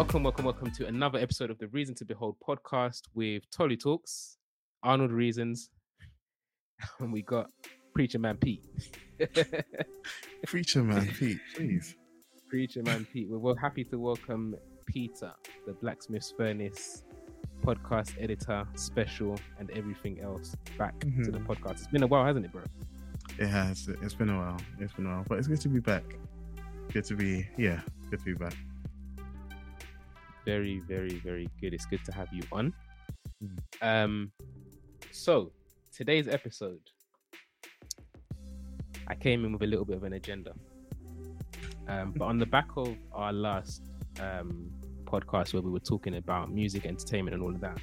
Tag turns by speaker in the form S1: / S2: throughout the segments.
S1: Welcome, welcome, welcome to another episode of the Reason to Behold podcast with Tolly Talks, Arnold Reasons, and we got Preacher Man Pete.
S2: Preacher Man Pete, please.
S1: Preacher Man Pete. We're well happy to welcome Peter, the Blacksmith's Furnace podcast editor, special, and everything else back mm-hmm. to the mm-hmm. podcast. It's been a while, hasn't it, bro?
S2: It has. It's been a while. It's been a while, but it's good to be back. Good to be, yeah, good to be back.
S1: Very, very, very good. It's good to have you on. Mm. Um, so today's episode, I came in with a little bit of an agenda. Um, but on the back of our last um, podcast where we were talking about music, entertainment, and all of that,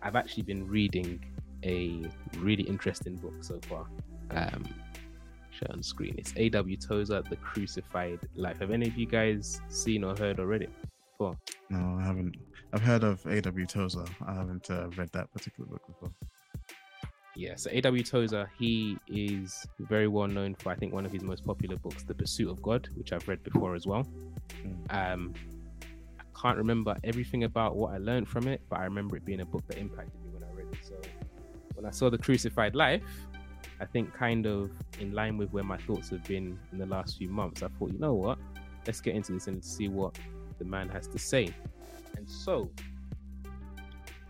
S1: I've actually been reading a really interesting book so far. Um, show on screen. It's A.W. Tozer, The Crucified Life. Have any of you guys seen or heard already before?
S2: No, I haven't. I've heard of A.W. Tozer. I haven't uh, read that particular book before.
S1: Yeah, so A.W. Tozer, he is very well known for, I think, one of his most popular books, The Pursuit of God, which I've read before as well. Mm. Um, I can't remember everything about what I learned from it, but I remember it being a book that impacted me when I read it. So when I saw The Crucified Life, I think kind of in line with where my thoughts have been in the last few months, I thought, you know what? Let's get into this and see what the man has to say. And so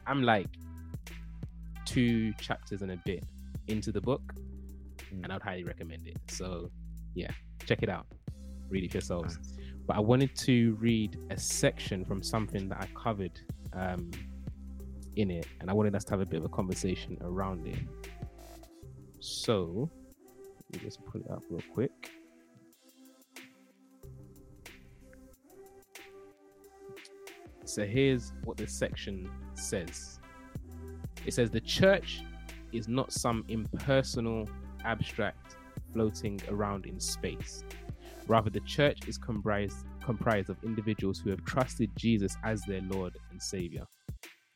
S1: I'm like two chapters and a bit into the book, mm. and I'd highly recommend it. So yeah, check it out. Read it yourselves. Nice. But I wanted to read a section from something that I covered um, in it, and I wanted us to have a bit of a conversation around it. So let me just pull it up real quick. So here's what this section says. It says the church is not some impersonal, abstract floating around in space. Rather, the church is comprised comprised of individuals who have trusted Jesus as their Lord and Savior.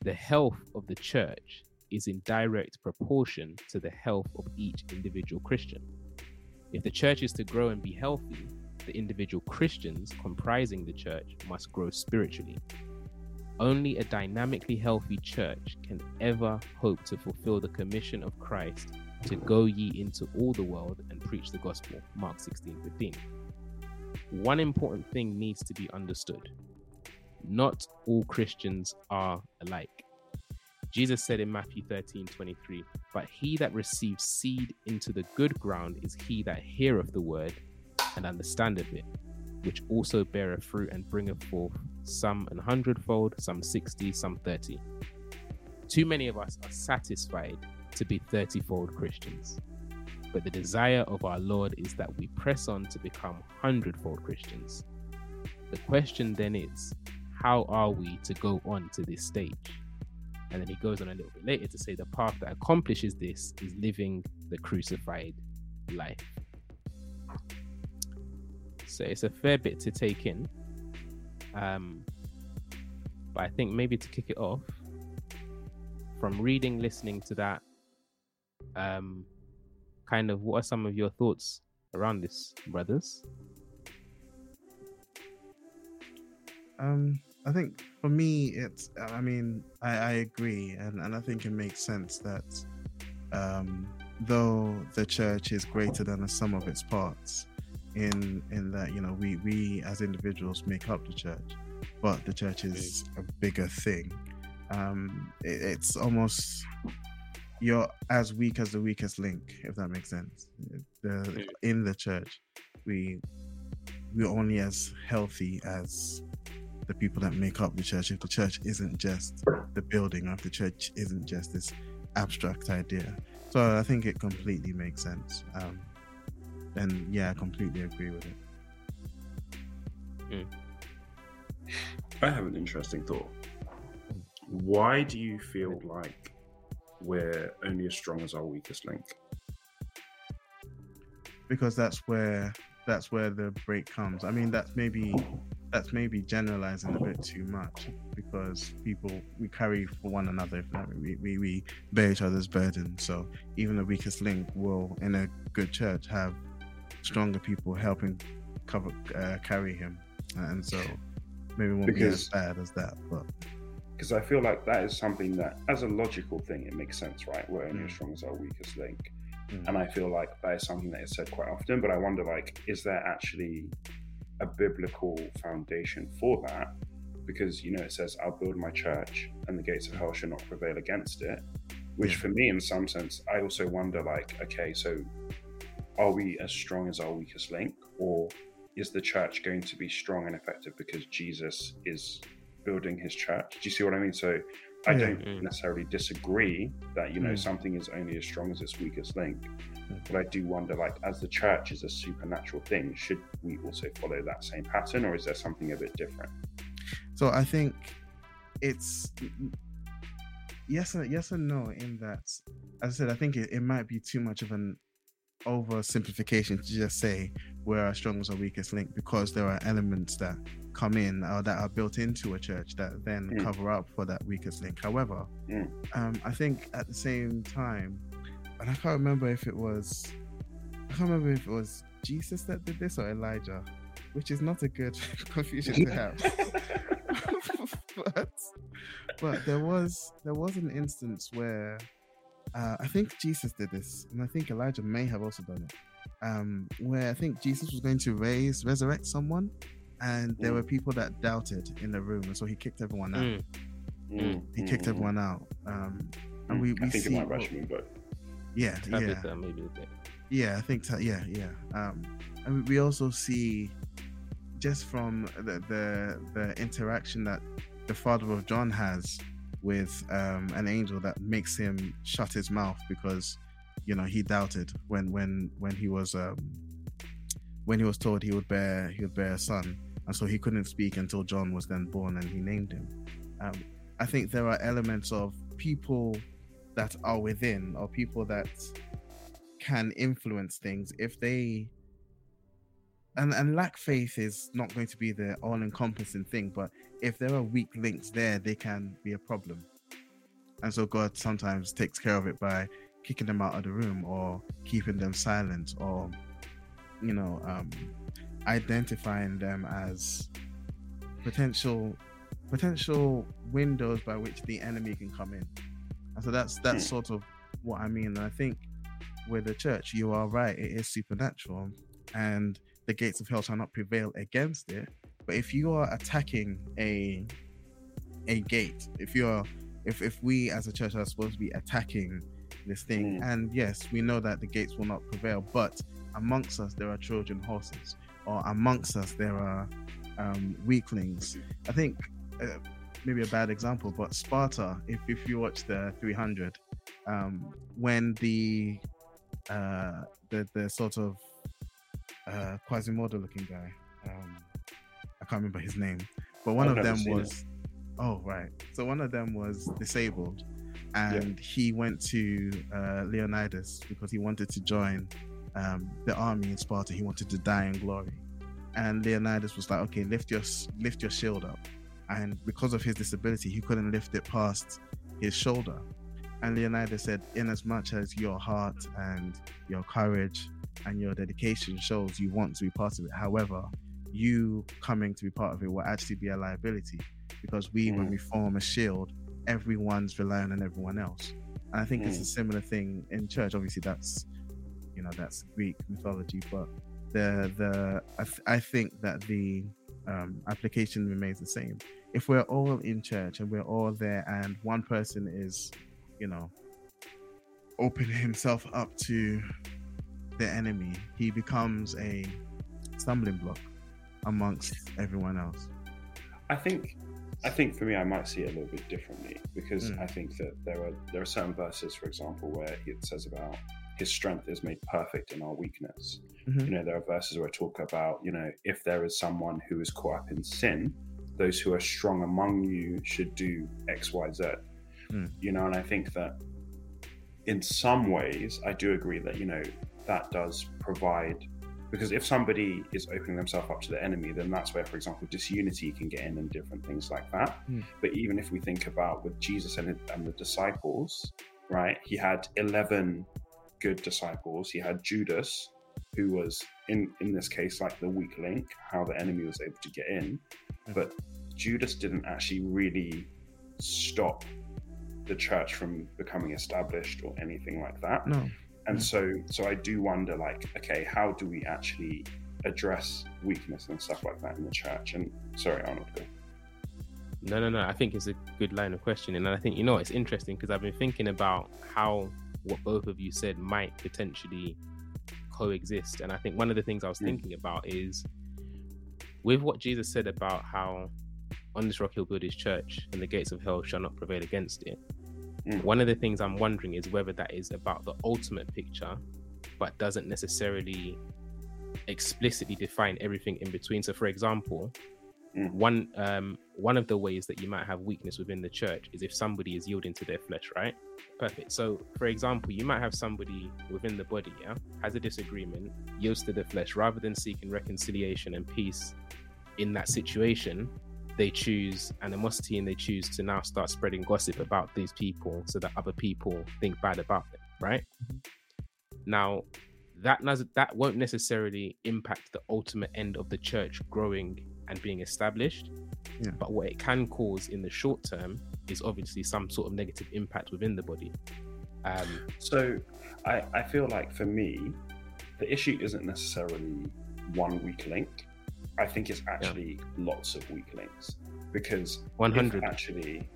S1: The health of the church is in direct proportion to the health of each individual Christian. If the church is to grow and be healthy, the individual Christians comprising the church must grow spiritually. Only a dynamically healthy church can ever hope to fulfill the commission of Christ to go ye into all the world and preach the gospel. Mark 16 15. One important thing needs to be understood not all Christians are alike. Jesus said in Matthew 13 23, But he that receives seed into the good ground is he that heareth the word and understandeth it, which also beareth fruit and bringeth forth some an hundredfold, some sixty, some thirty. Too many of us are satisfied to be thirtyfold Christians. But the desire of our Lord is that we press on to become hundredfold Christians. The question then is, how are we to go on to this stage? And then he goes on a little bit later to say the path that accomplishes this is living the crucified life. So it's a fair bit to take in. Um, but I think maybe to kick it off, from reading, listening to that, um, kind of what are some of your thoughts around this, brothers?
S2: Um, I think for me, it's. I mean, I, I agree, and and I think it makes sense that um, though the church is greater than the sum of its parts, in in that you know we we as individuals make up the church, but the church is a bigger thing. Um, it, it's almost you're as weak as the weakest link, if that makes sense. The, in the church, we we're only as healthy as the people that make up the church. If the church isn't just the building or if the church isn't just this abstract idea. So i think it completely makes sense. Um, and yeah i completely agree with it.
S3: Mm. i have an interesting thought. Why do you feel like we're only as strong as our weakest link?
S2: Because that's where that's where the break comes. I mean that's maybe that's maybe generalizing a bit too much because people we carry for one another if not we, we, we bear each other's burden. So even the weakest link will in a good church have stronger people helping cover uh, carry him and so maybe won't
S3: Because-
S2: be as bad as that. But
S3: because I feel like that is something that, as a logical thing, it makes sense, right? We're only
S2: Mm.
S3: as strong as our weakest link,
S2: Mm.
S3: and I feel like that is something that is said quite often. But I wonder, like, is there actually a biblical foundation for that? Because you know, it says, "I'll build my church, and the gates of hell shall not prevail against it." Which,
S2: Yeah.
S3: for me, in some sense, I also wonder, like, okay, so are we as strong as our weakest link, or is the church going to be strong and effective because Jesus is building his church? Do you see what I mean? So I
S2: Yeah.
S3: don't
S1: Mm.
S3: necessarily disagree that you know
S2: Mm.
S3: something is only as strong as its weakest link,
S2: Mm.
S3: but I do wonder, like, as the church is a supernatural thing, should we also follow that same pattern, or is there something a bit different?
S2: So I think it's yes and yes and no in that as I said, I think it, it might be too much of an oversimplification to just say we're our strongest or weakest link because there are elements that come in or that are built into a church that then
S3: Mm.
S2: cover up for that weakest link. However,
S3: Mm.
S2: um, I think at the same time, and I can't remember if it was I can't remember if it was Jesus that did this or Elijah, which is not a good confusion to have. but but there was there was an instance where uh, I think Jesus did this, and I think Elijah may have also done it. Um, where I think Jesus was going to raise resurrect someone, and there
S3: Mm.
S2: were people that doubted in the room, and so he kicked everyone out.
S1: Mm.
S3: Mm,
S2: He kicked
S3: mm, mm,
S2: everyone out. Um,
S3: mm.
S2: and we, we
S3: I think
S2: see
S3: it might
S2: what-
S3: actually but
S2: yeah, yeah.
S1: Maybe a bit.
S2: Yeah, I think, ta- yeah, yeah. Um, and we also see just from the, the the interaction that the father of John has with um, an angel that makes him shut his mouth because you know he doubted when when when he was um, when he was told he would bear he would bear a son, and so he couldn't speak until John was then born and he named him. Um, I think there are elements of people that are within or people that can influence things if they and and lack faith is not going to be the all-encompassing thing but if there are weak links there they can be a problem. And so god sometimes takes care of it by kicking them out of the room or keeping them silent or you know um identifying them as potential potential windows by which the enemy can come in. And so that's that's
S3: Hmm.
S2: sort of what i mean. And i think with the church you are right. It is supernatural. And the gates of hell shall not prevail against it but if you are attacking a a gate if you're if if we as a church are supposed to be attacking this thing
S3: Mm.
S2: and yes we know that the gates will not prevail but amongst us there are trojan horses or amongst us there are um weaklings i think uh, maybe a bad example but sparta if if you watch the 300 um when the uh the the sort of uh quasimodo looking guy. Um i can't remember his name but one
S3: I've
S2: of them
S3: seen it.
S2: was oh right. So one of them was disabled and he went to uh leonidas because he wanted to join um the army in sparta. He wanted to die in glory. And leonidas was like okay lift your lift your shield up. And because of his disability he couldn't lift it past his shoulder. And leonidas said in as much as your heart and your courage and your dedication shows you want to be part of it however you coming to be part of it will actually be a liability because we when
S3: Mm.
S2: we form a shield everyone's relying on everyone else and i think it's a
S3: Mm.
S2: similar thing in church obviously that's you know that's greek mythology but the the i, th- I think that the um, application remains the same if we're all in church and we're all there and one person is you know opening himself up to the enemy he becomes a stumbling block amongst everyone else
S3: I think I think for me I might see it a little bit differently because
S2: Mm.
S3: I think that there are there are certain verses, for example, where it says about his strength is made perfect in our weakness.
S2: Mhm.
S3: You know, there are verses where I talk about, you know, if there is someone who is caught up in sin, those who are strong among you should do X, Y, Z.
S2: Mm.
S3: You know, and I think that in some ways I do agree that, you know, that does provide because if somebody is opening themselves up to the enemy, then that's where, for example, disunity can get in and different things like that.
S2: Hmm.
S3: But even if we think about with Jesus and, and the disciples, right, he had 11 good disciples. He had Judas, who was, in, in this case, like the weak link, how the enemy was able to get in.
S2: Hmm.
S3: But Judas didn't actually really stop the church from becoming established or anything like that.
S2: No.
S3: And
S2: Mm.
S3: so, so I do wonder, like, okay, how do we actually address weakness and stuff like that in the church? And sorry, Arnold.
S1: No, no, no. I think it's a good line of questioning, and I think you know it's interesting because I've been thinking about how what both of you said might potentially coexist, and I think one of the things I was
S3: Mm.
S1: thinking about is with what Jesus said about how on this rock he'll build his church, and the gates of hell shall not prevail against it.
S3: Mm.
S1: One of the things I'm wondering is whether that is about the ultimate picture, but doesn't necessarily explicitly define everything in between. So, for example,
S3: Mm.
S1: one um, one of the ways that you might have weakness within the church is if somebody is yielding to their flesh, right? Perfect. So, for example, you might have somebody within the body, yeah, has a disagreement, yields to the flesh, rather than seeking reconciliation and peace in that situation. They choose animosity and they choose to now start spreading gossip about these people so that other people think bad about them, right? Now, that that won't necessarily impact the ultimate end of the church growing and being established.
S2: Yeah.
S1: But what it can cause in the short term is obviously some sort of negative impact within the body. Um,
S3: So, I, I feel like for me, the issue isn't necessarily one weak link. I think it's actually lots of weak links because
S1: 100.
S3: actually,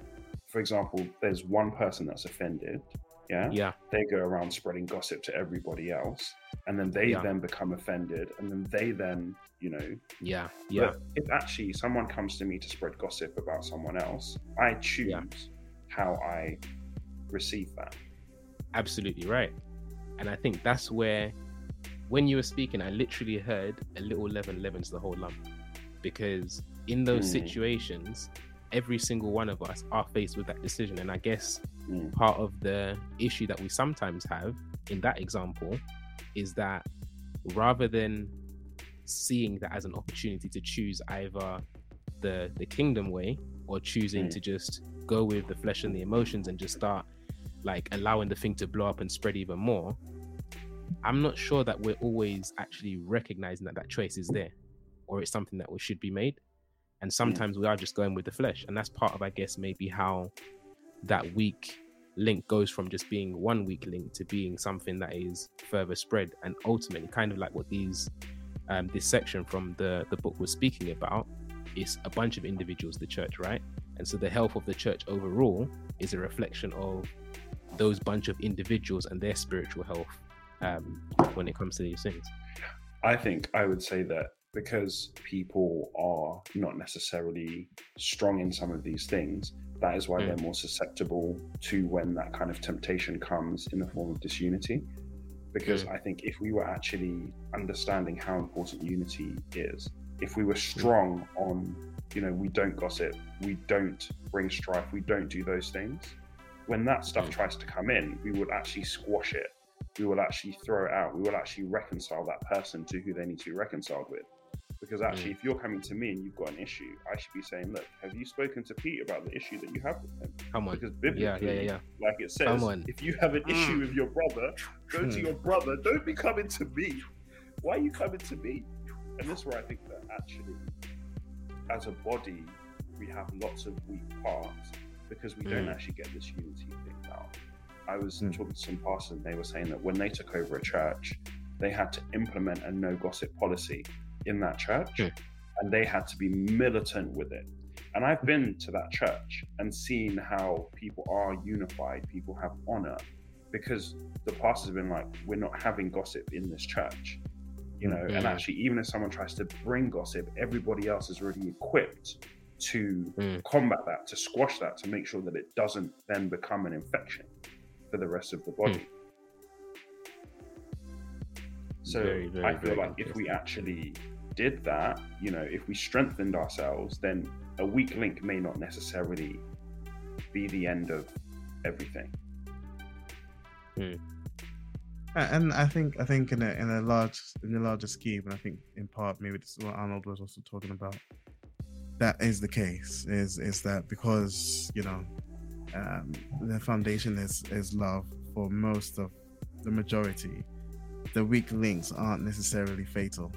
S3: for example, there's one person that's offended, yeah,
S1: Yeah,
S3: they go around spreading gossip to everybody else, and then they
S1: Yeah.
S3: then become offended, and then they then, you know,
S1: yeah, yeah,
S3: But if actually someone comes to me to spread gossip about someone else, I choose
S1: Yeah.
S3: how I receive that.
S1: absolutely right. And I think that's where, when you were speaking, I literally heard a little leaven leavens the whole lump. Because in those
S3: Mm.
S1: situations, every single one of us are faced with that decision. And I guess
S3: Mm.
S1: part of the issue that we sometimes have in that example is that rather than seeing that as an opportunity to choose either the the kingdom way or choosing
S3: Mm.
S1: to just go with the flesh and the emotions and just start like allowing the thing to blow up and spread even more i'm not sure that we're always actually recognizing that that choice is there or it's something that we should be made. And sometimes we are just going with the flesh. And that's part of i guess maybe how that weak link goes from just being one weak link to being something that is further spread and ultimately kind of like what these um, this section from the the book was speaking about. Is a bunch of individuals the church right? And so the health of the church overall is a reflection of those bunch of individuals and their spiritual health um, when it comes to these things
S3: I think I would say that because people are not necessarily strong in some of these things, that is why
S1: Mm.
S3: they're more susceptible to when that kind of temptation comes in the form of disunity. Because
S1: Mm.
S3: I think if we were actually understanding how important unity is, if we were strong on, you know, we don't gossip, we don't bring strife, we don't do those things, when that stuff
S1: Mm.
S3: tries to come in, we would actually squash it. We will actually throw it out. We will actually reconcile that person to who they need to be reconciled with. Because actually,
S1: Mm.
S3: if you're coming to me and you've got an issue, I should be saying, look, have you spoken to Pete about the issue that you have with him?
S1: come on
S3: Because
S1: yeah
S3: biblically,
S1: yeah yeah yeah
S3: like it says,
S1: Come on.
S3: if you have an issue
S2: Mm.
S3: with your brother, go to
S2: Hmm.
S3: your brother. Don't be coming to me. Why are you coming to me? And this is where I think that actually, as a body, we have lots of weak parts because we don't
S1: Mm.
S3: actually get this unity thing out. I was
S2: Mm.
S3: talking to some pastors and they were saying that when they took over a church, they had to implement a no gossip policy in that church
S1: Mm.
S3: and they had to be militant with it. And I've been to that church and seen how people are unified, people have honor, because the pastors have been like, we're not having gossip in this church. You know, and
S1: Mm.
S3: actually, even if someone tries to bring gossip, everybody else is already equipped to
S1: Mm.
S3: combat that, to squash that, to make sure that it doesn't then become an infection for the rest of the body. Hmm. So
S1: Very, very,
S3: I feel
S1: very
S3: like if we actually did that, you know, if we strengthened ourselves, then a weak link may not necessarily be the end of everything. Hmm.
S2: A- and I think I think in a in a large in a larger scheme, and I think in part maybe this is what Arnold was also talking about. That is the case. Is is that because you know um, the foundation is is love for most of the majority. The weak links aren't necessarily fatal,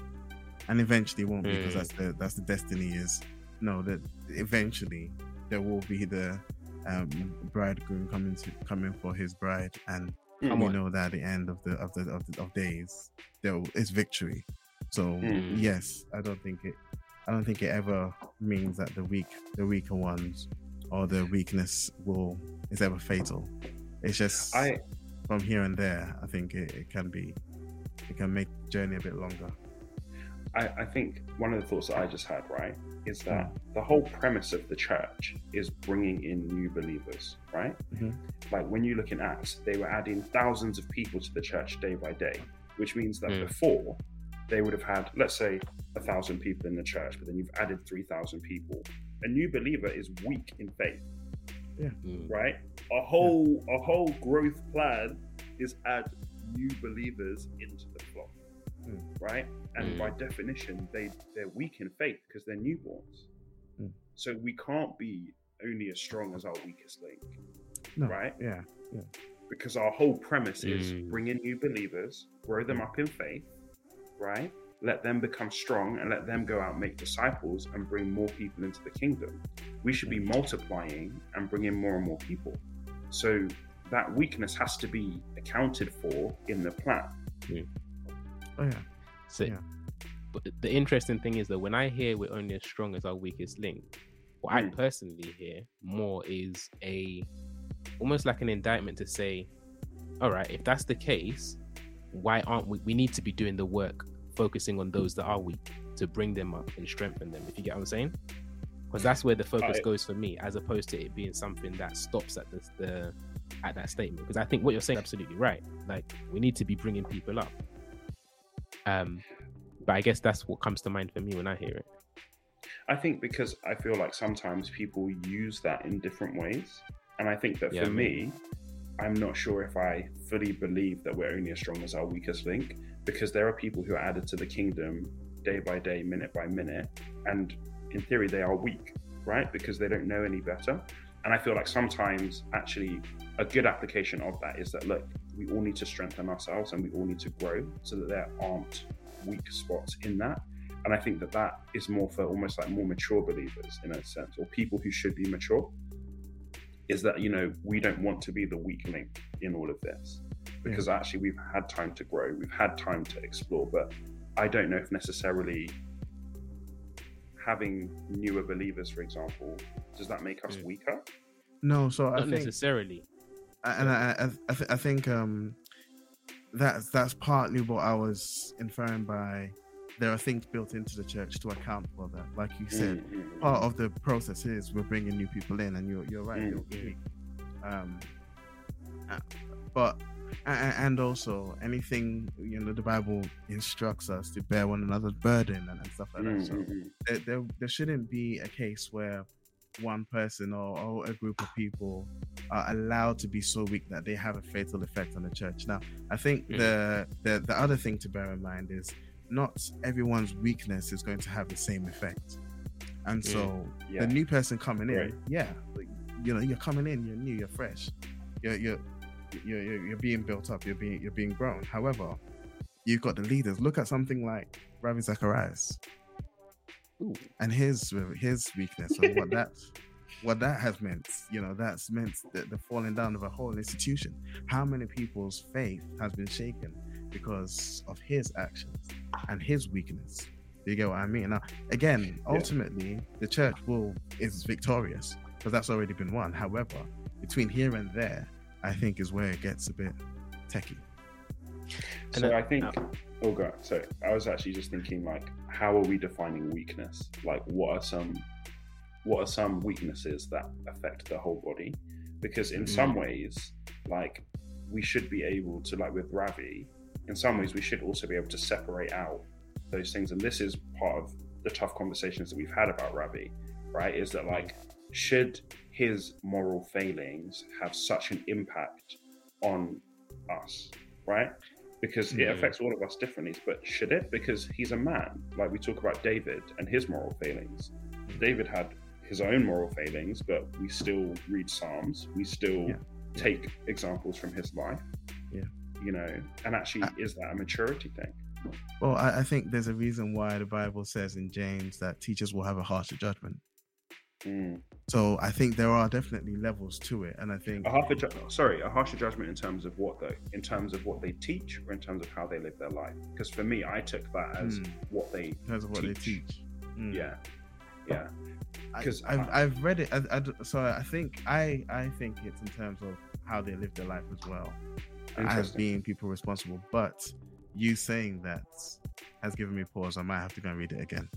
S2: and eventually won't be because
S1: Mm.
S2: that's the that's the destiny is no, that eventually there will be the um, bridegroom coming to coming for his bride, and
S1: Come
S2: we know that at the end of the of the of, the, of days there is victory. So
S3: Mm.
S2: yes, I don't think it. I don't think it ever means that the weak, the weaker ones, or the weakness will is ever fatal. It's just
S3: I
S2: from here and there. I think it, it can be, it can make the journey a bit longer.
S3: I, I think one of the thoughts that I just had, right, is that
S2: Hmm.
S3: the whole premise of the church is bringing in new believers, right?
S2: Mhm.
S3: Like when you look in Acts, they were adding thousands of people to the church day by day, which means that
S1: Mm.
S3: before they would have had, let's say, a thousand people in the church, but then you've added 3,000 people. A new believer is weak in faith,
S1: Mm.
S3: right? A whole a whole growth plan is add new believers into the flock,
S2: Mm.
S3: right? And
S1: Mm.
S3: by definition, they they're weak in faith because they're newborns.
S2: Mm.
S3: So we can't be only as strong as our weakest link,
S2: No,
S3: right?
S2: yeah,
S3: Because our whole premise is
S1: Mm.
S3: bring in new believers, grow them up in faith, right? Let them become strong and let them go out and make disciples and bring more people into the kingdom. We should be multiplying and bringing more and more people. So that weakness has to be accounted for in the plan.
S2: oh yeah,
S1: So,
S2: Yeah.
S1: but the- the interesting thing is that when I hear we're only as strong as our weakest link, what I
S3: Mm.
S1: personally hear more is a almost like an indictment to say, all right, if that's the case, why aren't we? We need to be doing the work, focusing on those that are weak to bring them up and strengthen them. If you get what I'm saying, because that's where the focus
S3: I-
S1: goes for me, as opposed to it being something that stops at the, the at that statement. Because I think what you're saying is absolutely right. Like we need to be bringing people up. Um, but I guess that's what comes to mind for me when I hear it.
S3: I think because I feel like sometimes people use that in different ways. And I think that
S1: Yeah,
S3: for me, I'm not sure if I fully believe that we're only as strong as our weakest link because there are people who are added to the kingdom day by day, minute by minute. And in theory, they are weak, right? Because they don't know any better. And I feel like sometimes actually a good application of that is that, look, we all need to strengthen ourselves and we all need to grow so that there aren't weak spots in that. And I think that that is more for almost like more mature believers in a sense, or people who should be mature. Is that, you know, we don't want to be the weak link in all of this because actually we've had time to grow, we've had time to explore, but I don't know if necessarily having newer believers, for example, does that make us
S1: Mm.
S3: weaker?
S2: no. So I
S1: Not
S2: think
S1: necessarily.
S2: and I, I, I, th- I think um, that's that's partly what I was inferring by there are things built into the church to account for that. Like you said,
S3: Mm, mm, mm.
S2: part of the process is we're bringing new people in, and you're you're right.
S3: Mm,
S2: they'll be
S1: mm.
S2: Um, uh, but a- a- and also anything you know the Bible instructs us to bear one another's burden and, and stuff like
S3: Mm,
S2: that. So
S3: mm, mm.
S2: there, there there shouldn't be a case where one person or, or a group of people are allowed to be so weak that they have a fatal effect on the church. Now, I think
S1: Mm.
S2: the, the the other thing to bear in mind is not everyone's weakness is going to have the same effect. And so
S3: Yeah.
S2: the new person coming in,
S3: Right.
S2: yeah, like, you know, you're coming in, you're new, you're fresh, you're you're you're, you're, you're being built up, you're being you're being grown. However, you've got the leaders. Look at something like Ravi Zacharias
S1: Ooh.
S2: and his his weakness and what that what that has meant. You know, that's meant the, the falling down of a whole institution. How many people's faith has been shaken because of his actions and his weakness? You get what I mean? Now, again,
S3: Yeah.
S2: ultimately, the church will is victorious because that's already been won. However, between here and there, I think is where it gets a bit techie.
S1: And
S3: So
S1: I-
S3: I think,
S1: uh,
S3: oh god, so I was actually just thinking like, how are we defining weakness? Like, what are some, what are some weaknesses that affect the whole body? Because in some ways, like, we should be able to, like with Ravi, in some ways, we should also be able to separate out those things. And this is part of the tough conversations that we've had about Ravi, right? Is that like, should his moral failings have such an impact on us, right? Because it
S1: Mhm.
S3: affects all of us differently. But should it? Because he's a man. Like we talk about David and his moral failings. David had his own moral failings, but we still read Psalms. We still
S2: Yeah.
S3: take examples from his life.
S2: Yeah.
S3: You know, and actually,
S2: Uh,
S3: is that a maturity thing?
S2: Well, I, I think there's a reason why the Bible says in James that teachers will have a harsher judgment
S3: Mm.
S2: So I think there are definitely levels to it, and I think
S3: A harsher, ju- sorry, a harsher judgment in terms of what though? In terms of what they teach, or in terms of how they live their life? Because for me, I took that as
S2: Mm.
S3: what they.
S2: in terms of what they
S3: teach.
S2: teach. Mm.
S3: Yeah, yeah. 'Cause
S2: I've,
S3: I-
S2: I've read it. I, I so I think I I think it's in terms of how they live their life as well as being people responsible. But you saying that has given me pause. I might have to go and read it again.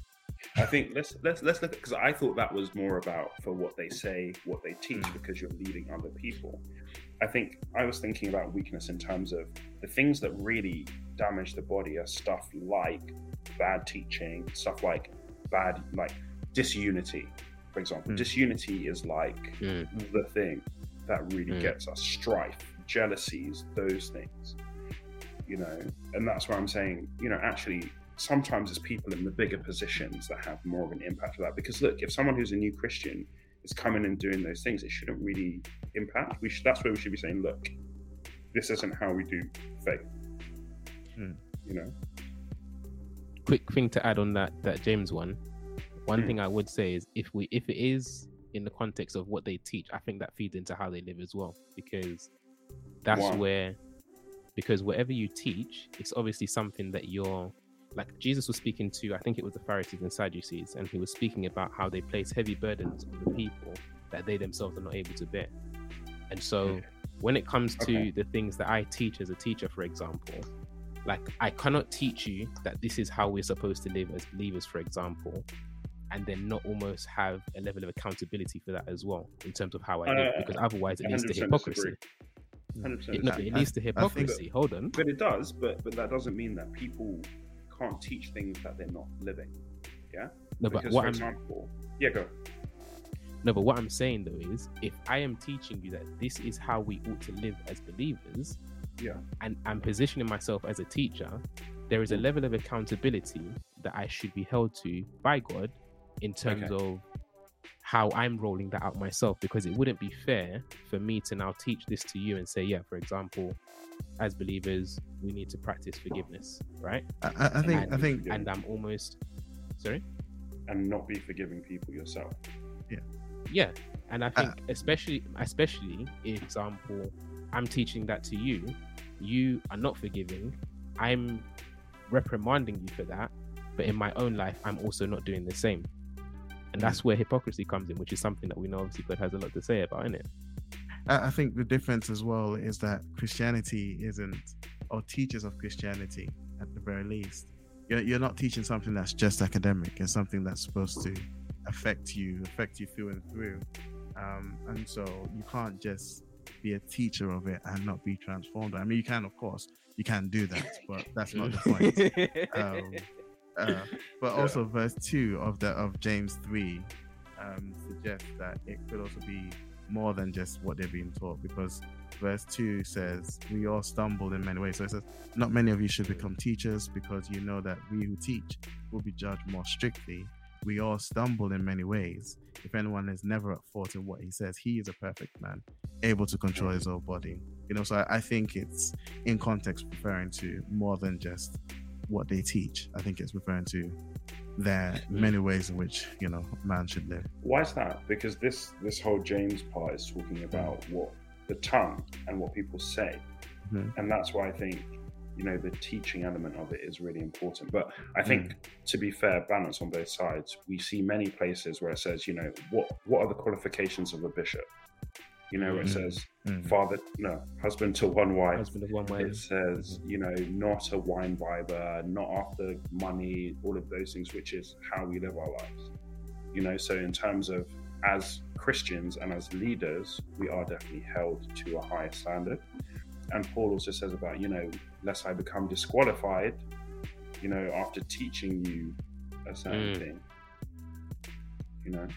S3: I think let's let's let's look because I thought that was more about for what they say, what they teach, because you're leading other people. I think I was thinking about weakness in terms of the things that really damage the body are stuff like bad teaching, stuff like bad like disunity, for example.
S2: Mm.
S3: Disunity is like
S1: Mm.
S3: the thing that really
S1: Mm.
S3: gets us strife, jealousies, those things. You know, and that's why I'm saying, you know, actually sometimes it's people in the bigger positions that have more of an impact of that. Because look, if someone who's a new Christian is coming and doing those things, it shouldn't really impact. We should, that's where we should be saying, look, this isn't how we do faith.
S2: Hmm.
S3: You know,
S1: quick thing to add on that that James one. One
S3: Hmm.
S1: thing I would say is if we if it is in the context of what they teach, I think that feeds into how they live as well because that's
S3: Why?
S1: where because whatever you teach, it's obviously something that you're like Jesus was speaking to. I think it was the Pharisees and Sadducees, and he was speaking about how they place heavy burdens on the people that they themselves are not able to bear. And so,
S2: Yeah.
S1: when it comes to
S3: Okay.
S1: the things that I teach as a teacher, for example, like I cannot teach you that this is how we're supposed to live as believers, for example, and then not almost have a level of accountability for that as well in terms of how I live,
S3: Uh,
S1: because otherwise it leads to hypocrisy.
S3: disagree. 100%
S1: It, no, it leads to
S2: I think
S1: hypocrisy. Hold on.
S3: But it does, but but that doesn't mean that people can't teach things that they're not living. Yeah.
S1: No, but what
S3: for
S1: I'm
S3: example, yeah, go.
S1: no, but what I'm saying though is, if I am teaching you that this is how we ought to live as believers,
S3: Yeah.
S1: and I'm positioning myself as a teacher, there is a mm. level of accountability that I should be held to by God in terms
S3: Okay.
S1: of how I'm rolling that out myself because it wouldn't be fair for me to now teach this to you and say, yeah, for example, as believers, we need to practice forgiveness, right?
S2: I, I I think I
S1: And-
S2: think
S1: And I'm almost sorry?
S3: and not be forgiving people yourself.
S1: Yeah, yeah, and I
S2: Uh,
S1: think especially especially example, I'm teaching that to you. You are not forgiving. I'm reprimanding you for that, but in my own life, I'm also not doing the same. And
S2: Mm.
S1: that's where hypocrisy comes in, which is something that we know obviously God has a lot to say about, isn't it?
S2: I I think the difference as well is that Christianity isn't, or teachers of Christianity at the very least, you're, you're not teaching something that's just academic. It's something that's supposed to affect you, affect you through and through. Um, and so you can't just be a teacher of it and not be transformed. I mean, you can, of course, you can do that, but that's not the point. Um, uh, but also verse two of the of James three um, suggests that it could also be more than just what they're being taught because verse two says we all stumble in many ways. So it says, not many of you should become teachers because you know that we who teach will be judged more strictly. We all stumble in many ways. If anyone is never at fault in what he says, he is a perfect man, able to control his own body. You know, so I, I think it's in context referring to more than just what they teach. I think it's referring to their many ways in which you know man should live.
S3: Why is that? Because this this whole James part is talking about what the tongue and what people say,
S2: Mhm.
S3: and that's why I think you know the teaching element of it is really important. But I think to be fair, balance on both sides. We see many places where it says, you know, what what are the qualifications of a bishop? You know, where it
S2: Mhm.
S3: says
S2: Mm.
S3: father, no, husband to one wife.
S1: Husband of one
S3: It
S1: wife.
S3: says, you know, not a wine bibber, not after money, all of those things, which is how we live our lives. You know, so in terms of as Christians and as leaders, we are definitely held to a higher standard. And Paul also says about, you know, lest I become disqualified, you know, after teaching you a certain
S1: Mm.
S3: thing. You know?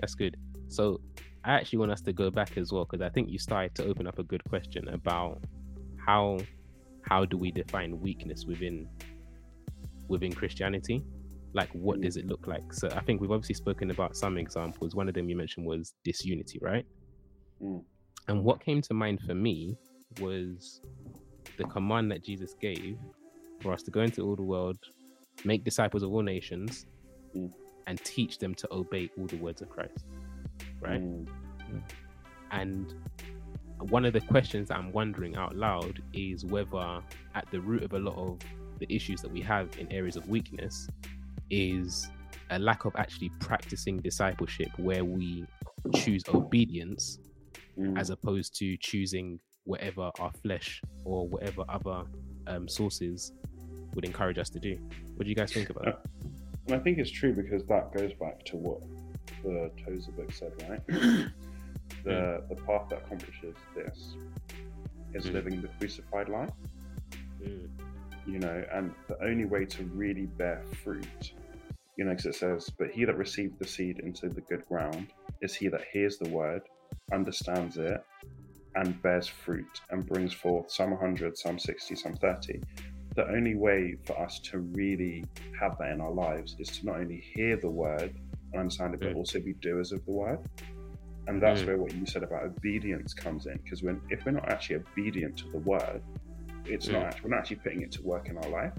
S1: That's good. So I actually want us to go back as well because I think you started to open up a good question about how how do we define weakness within within Christianity? Like what
S3: Mm.
S1: does it look like? So I think we've obviously spoken about some examples. One of them you mentioned was disunity, right?
S3: Mm.
S1: And what came to mind for me was the command that Jesus gave for us to go into all the world, make disciples of all nations,
S3: Mm.
S1: and teach them to obey all the words of Christ. Right?
S3: Mm.
S1: And one of the questions that I'm wondering out loud is whether at the root of a lot of the issues that we have in areas of weakness is a lack of actually practicing discipleship where we choose obedience
S3: Mm.
S1: as opposed to choosing whatever our flesh or whatever other um, sources would encourage us to do. What do you guys think about that?
S3: And I think it's true because that goes back to what the Tozer book said, right? the the path that accomplishes this is
S1: Mm.
S3: living the crucified life,
S1: Mm,
S3: you know, and the only way to really bear fruit, you know, because it says, but he that received the seed into the good ground is he that hears the word, understands it, and bears fruit and brings forth some 100, some 60, some 30. The only way for us to really have that in our lives is to not only hear the word and understand it, but
S1: Mm.
S3: also be doers of the word. And that's
S1: Mm.
S3: where what you said about obedience comes in, because when if we're not actually obedient to the word, it's not
S1: Mm.
S3: we're not actually putting it to work in our life.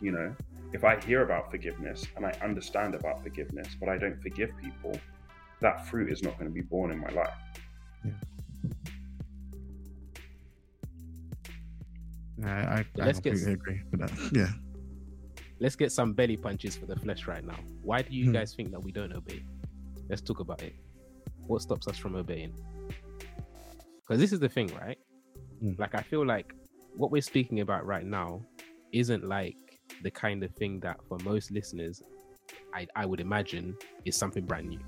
S3: You know, if I hear about forgiveness and I understand about forgiveness, but I don't forgive people, that fruit is not going to be borne in my life.
S2: I, I, I
S1: Let's get
S2: completely agree with that. Yeah.
S1: Let's get some belly punches for the flesh right now. Why do you
S2: Hmm.
S1: guys think that we don't obey? Let's talk about it. What stops us from obeying? Because this is the thing, right?
S2: Hmm.
S1: Like, I feel like what we're speaking about right now isn't like the kind of thing that for most listeners, I, I would imagine is something brand new.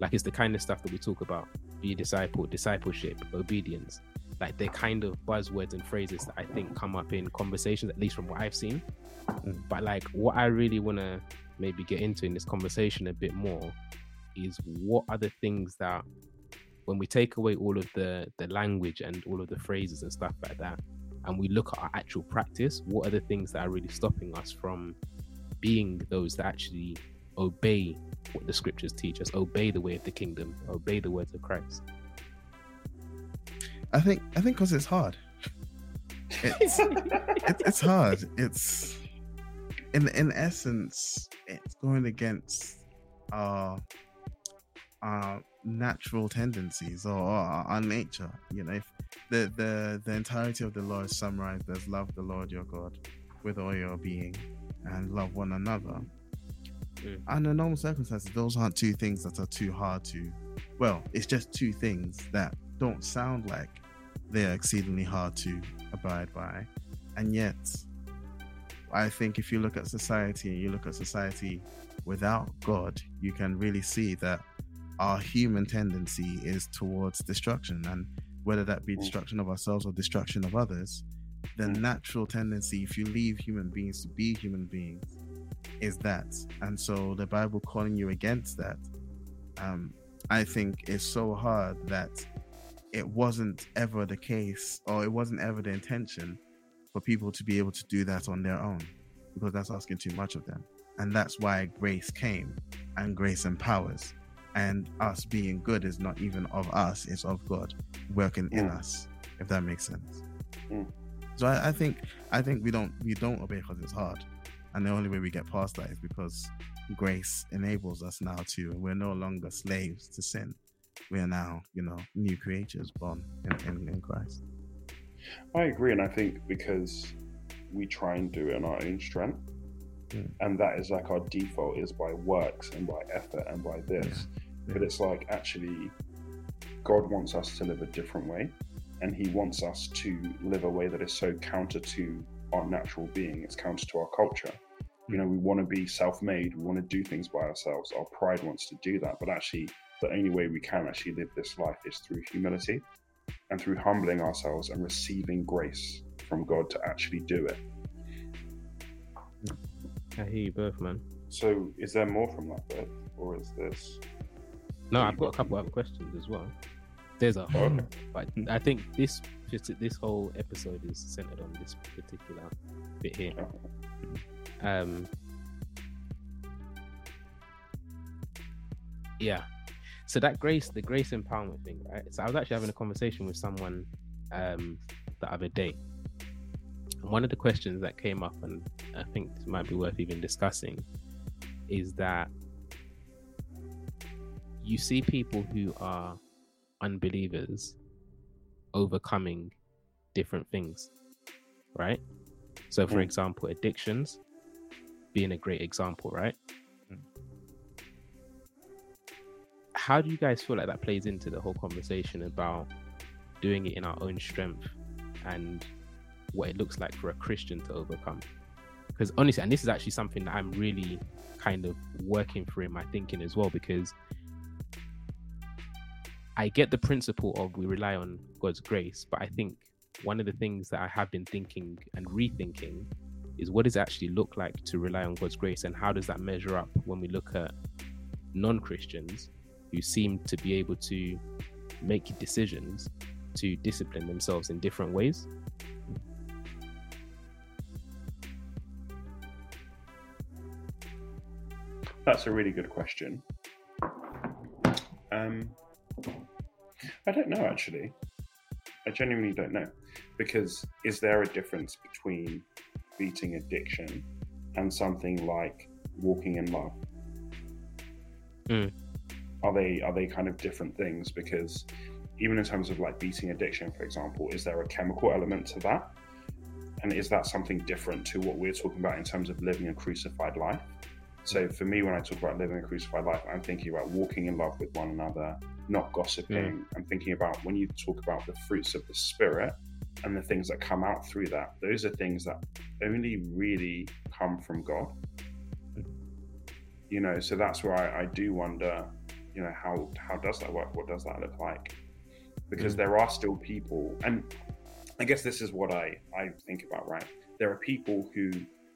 S1: Like, it's the kind of stuff that we talk about be a disciple, discipleship, obedience. Like, they're kind of buzzwords and phrases that I think come up in conversations, at least from what I've seen.
S2: Mm.
S1: But, like, what I really want to maybe get into in this conversation a bit more is what are the things that when we take away all of the the language and all of the phrases and stuff like that and we look at our actual practice what are the things that are really stopping us from being those that actually obey what the scriptures teach us obey the way of the kingdom obey the words of christ
S2: I think I think because it's hard. It's it, it's hard. It's in in essence, it's going against our our natural tendencies or our, our nature. You know, if the the the entirety of the law is summarized as love the Lord your God with all your being and love one another.
S1: Mm.
S2: Under normal circumstances, those aren't two things that are too hard to. Well, it's just two things that don't sound like they are exceedingly hard to abide by. And yet, I think if you look at society and you look at society without God, you can really see that our human tendency is towards destruction. And whether that be
S3: Mm.
S2: destruction of ourselves or destruction of others, the
S3: Mm.
S2: natural tendency, if you leave human beings to be human beings, is that. And so the Bible calling you against that, um, I think is so hard that it wasn't ever the case or it wasn't ever the intention for people to be able to do that on their own because that's asking too much of them. And that's why grace came and grace empowers. And us being good is not even of us, it's of God working in
S3: Mm.
S2: us, if that makes sense.
S3: Mm.
S2: So I, I think I think we don't we don't obey because it's hard. And the only way we get past that is because grace enables us now to we're no longer slaves to sin we are now, you know, new creatures born in, in, in Christ.
S3: I agree, and I think because we try and do it in our own strength,
S2: Mm.
S3: and that is like our default is by works and by effort and by this.
S2: Yeah. Mm.
S3: But it's like actually, God wants us to live a different way, and He wants us to live a way that is so counter to our natural being. It's counter to our culture. You know, we want to be self-made. We want to do things by ourselves. Our pride wants to do that, but actually, the only way we can actually live this life is through humility and through humbling ourselves and receiving grace from God to actually do it.
S1: i hear you both man
S3: So, is there more from that bit, or is this?
S1: No i've got a couple other questions as well. There's a whole
S3: Okay.
S1: but i think this just this whole episode is centered on this particular bit here. Um yeah. So that grace the grace empowerment thing right? So i was actually having a conversation with someone um the other day. And one of the questions that came up and i think this might be worth even discussing is that you see people who are unbelievers overcoming different things, right? So, for
S3: Mm.
S1: example, addictions being a great example, right?
S2: Mm.
S1: How do you guys feel like that plays into the whole conversation about doing it in our own strength and what it looks like for a Christian to overcome? Because honestly, and this is actually something that I'm really kind of working through in my thinking as well, because I get the principle of we rely on God's grace, but I think one of the things that I have been thinking and rethinking is what does it actually look like to rely on God's grace and how does that measure up when we look at non Christians who seem to be able to make decisions to discipline themselves in different ways?
S3: That's a really good question. Um, I don't know actually. I genuinely don't know because is there a difference between beating addiction and something like walking in love?
S1: Mm.
S3: Are they are they kind of different things? Because even in terms of like beating addiction, for example, is there a chemical element to that? And is that something different to what we're talking about in terms of living a crucified life? So for me, when I talk about living a crucified life, I'm thinking about walking in love with one another, not gossiping. I'm thinking about when you talk about the fruits of the spirit and the things that come out through that, those are things that only really come from God. You know, so that's where I, I do wonder, you know, how how does that work? What does that look like? Because
S1: Mm.
S3: there are still people, and I guess this is what I I think about, right? There are people who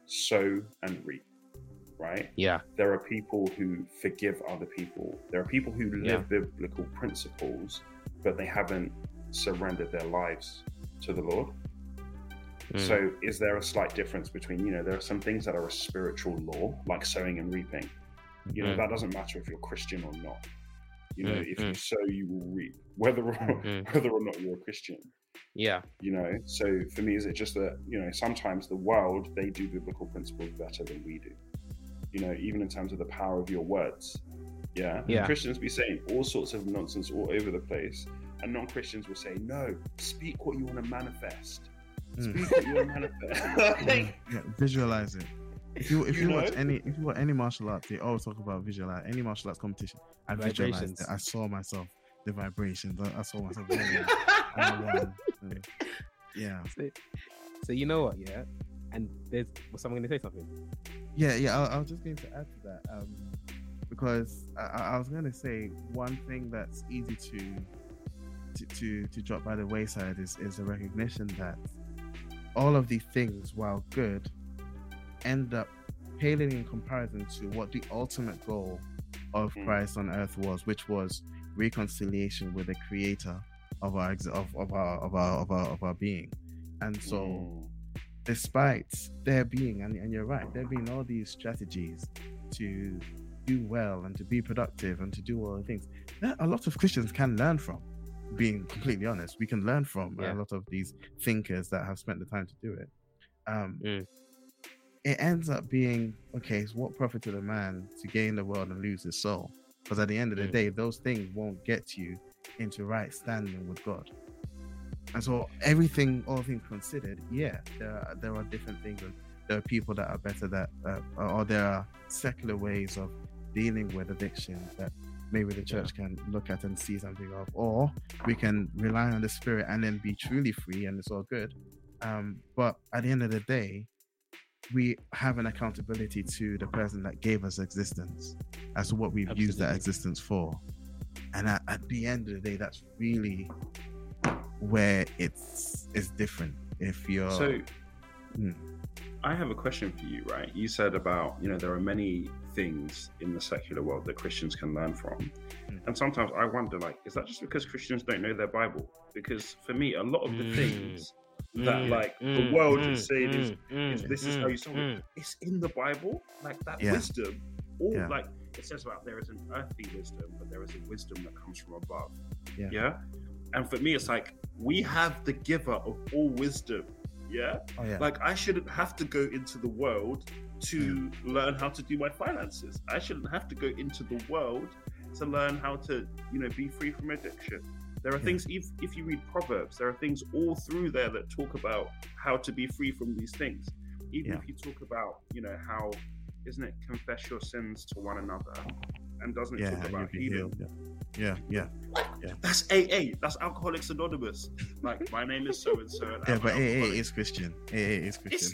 S3: sow and reap, right?
S1: Yeah.
S3: There are people who forgive other people. There are people who live biblical principles, but they haven't surrendered their lives to the Lord.
S1: Mm.
S3: So, is there a slight difference between, you know, there are some things that are a spiritual law, like sowing and reaping. You know,
S1: Mm.
S3: that doesn't matter if you're Christian or not. You know,
S1: Mm,
S3: if you
S1: mm.
S3: sow, you will reap, whether or
S1: Mm.
S3: whether or not you're a Christian.
S1: yeah.
S3: You know, so for me, is it just that you know sometimes the world they do biblical principles better than we do. You know, even in terms of the power of your words. Yeah.
S1: Yeah.
S3: Christians be saying all sorts of nonsense all over the place, and non-Christians will say, "No, speak what you want to manifest.
S2: Mm.
S3: Speak what you want to manifest." Like,
S2: Yeah, visualize it. If you if
S3: You
S2: you, watch any if you watch any martial arts, they always talk about visualize any martial arts competition. I visualized it. I saw myself, the vibrations. I, I saw myself. I won. Mm. Yeah,
S1: So, so you know what, yeah? And there's was someone gonna say something?
S2: yeah, yeah. I, I was just going to add to that um, because I, I was going to say one thing that's easy to to to, to drop by the wayside is is a recognition that all of these things, while good, end up paling in comparison to what the ultimate goal of
S3: Mm.
S2: Christ on earth was, which was reconciliation with the Creator of our of, of our of our of our of our being. And so,
S3: mm,
S2: despite there being, and, and you're right, there being all these strategies to do well and to be productive and to do all the things that a lot of Christians can learn from. Being completely honest, we can learn from
S1: Yeah.
S2: a lot of these thinkers that have spent the time to do it. Um,
S1: Mm.
S2: It ends up being okay. So, what profit to the man to gain the world and lose his soul? Because at the end of the
S1: Mm.
S2: day, those things won't get you into right standing with God. And so everything, all things considered, yeah, there are, there are different things. And there are people that are better that, uh, or there are secular ways of dealing with addiction that maybe the church can look at and see something of, or we can rely on the spirit and then be truly free, and it's all good. Um, but at the end of the day, we have an accountability to the person that gave us existence as to what we've used that existence for. And at, at the end of the day, that's really where it's it's different. If you're
S3: So,
S2: Mm.
S3: I have a question for you, right? You said about, you know, there are many things in the secular world that Christians can learn from.
S2: Mm.
S3: And sometimes I wonder, like, is that just because Christians don't know their Bible? Because for me, a lot of the
S1: Mm.
S3: things that,
S1: Mm,
S3: like, the
S1: mm,
S3: world
S1: mm,
S3: is saying is,
S1: mm,
S3: is this is how you solve it.
S1: mm.
S3: It's in the Bible. Like, that
S2: Yeah.
S3: wisdom, all,
S2: Yeah.
S3: like, it says about there is an earthly wisdom, but there is a wisdom that comes from above.
S2: Yeah.
S3: Yeah. And for me, it's like, we have the giver of all wisdom. Yeah
S2: oh yeah,
S3: like I shouldn't have to go into the world to learn how to do my finances. I shouldn't have to go into the world to learn how to, you know, be free from addiction. There are
S2: Yeah.
S3: things, if, if you read Proverbs, there are things all through there that talk about how to be free from these things. Even if you talk about, you know, how, isn't it, confess your sins to one another? And doesn't it
S2: Yeah,
S3: talk about healing?
S2: healed. Yeah, yeah, yeah.
S3: That's AA. That's Alcoholics Anonymous. Like, my name is so and so. and
S2: yeah.
S3: I'm
S2: But AA is Christian. AA is Christian.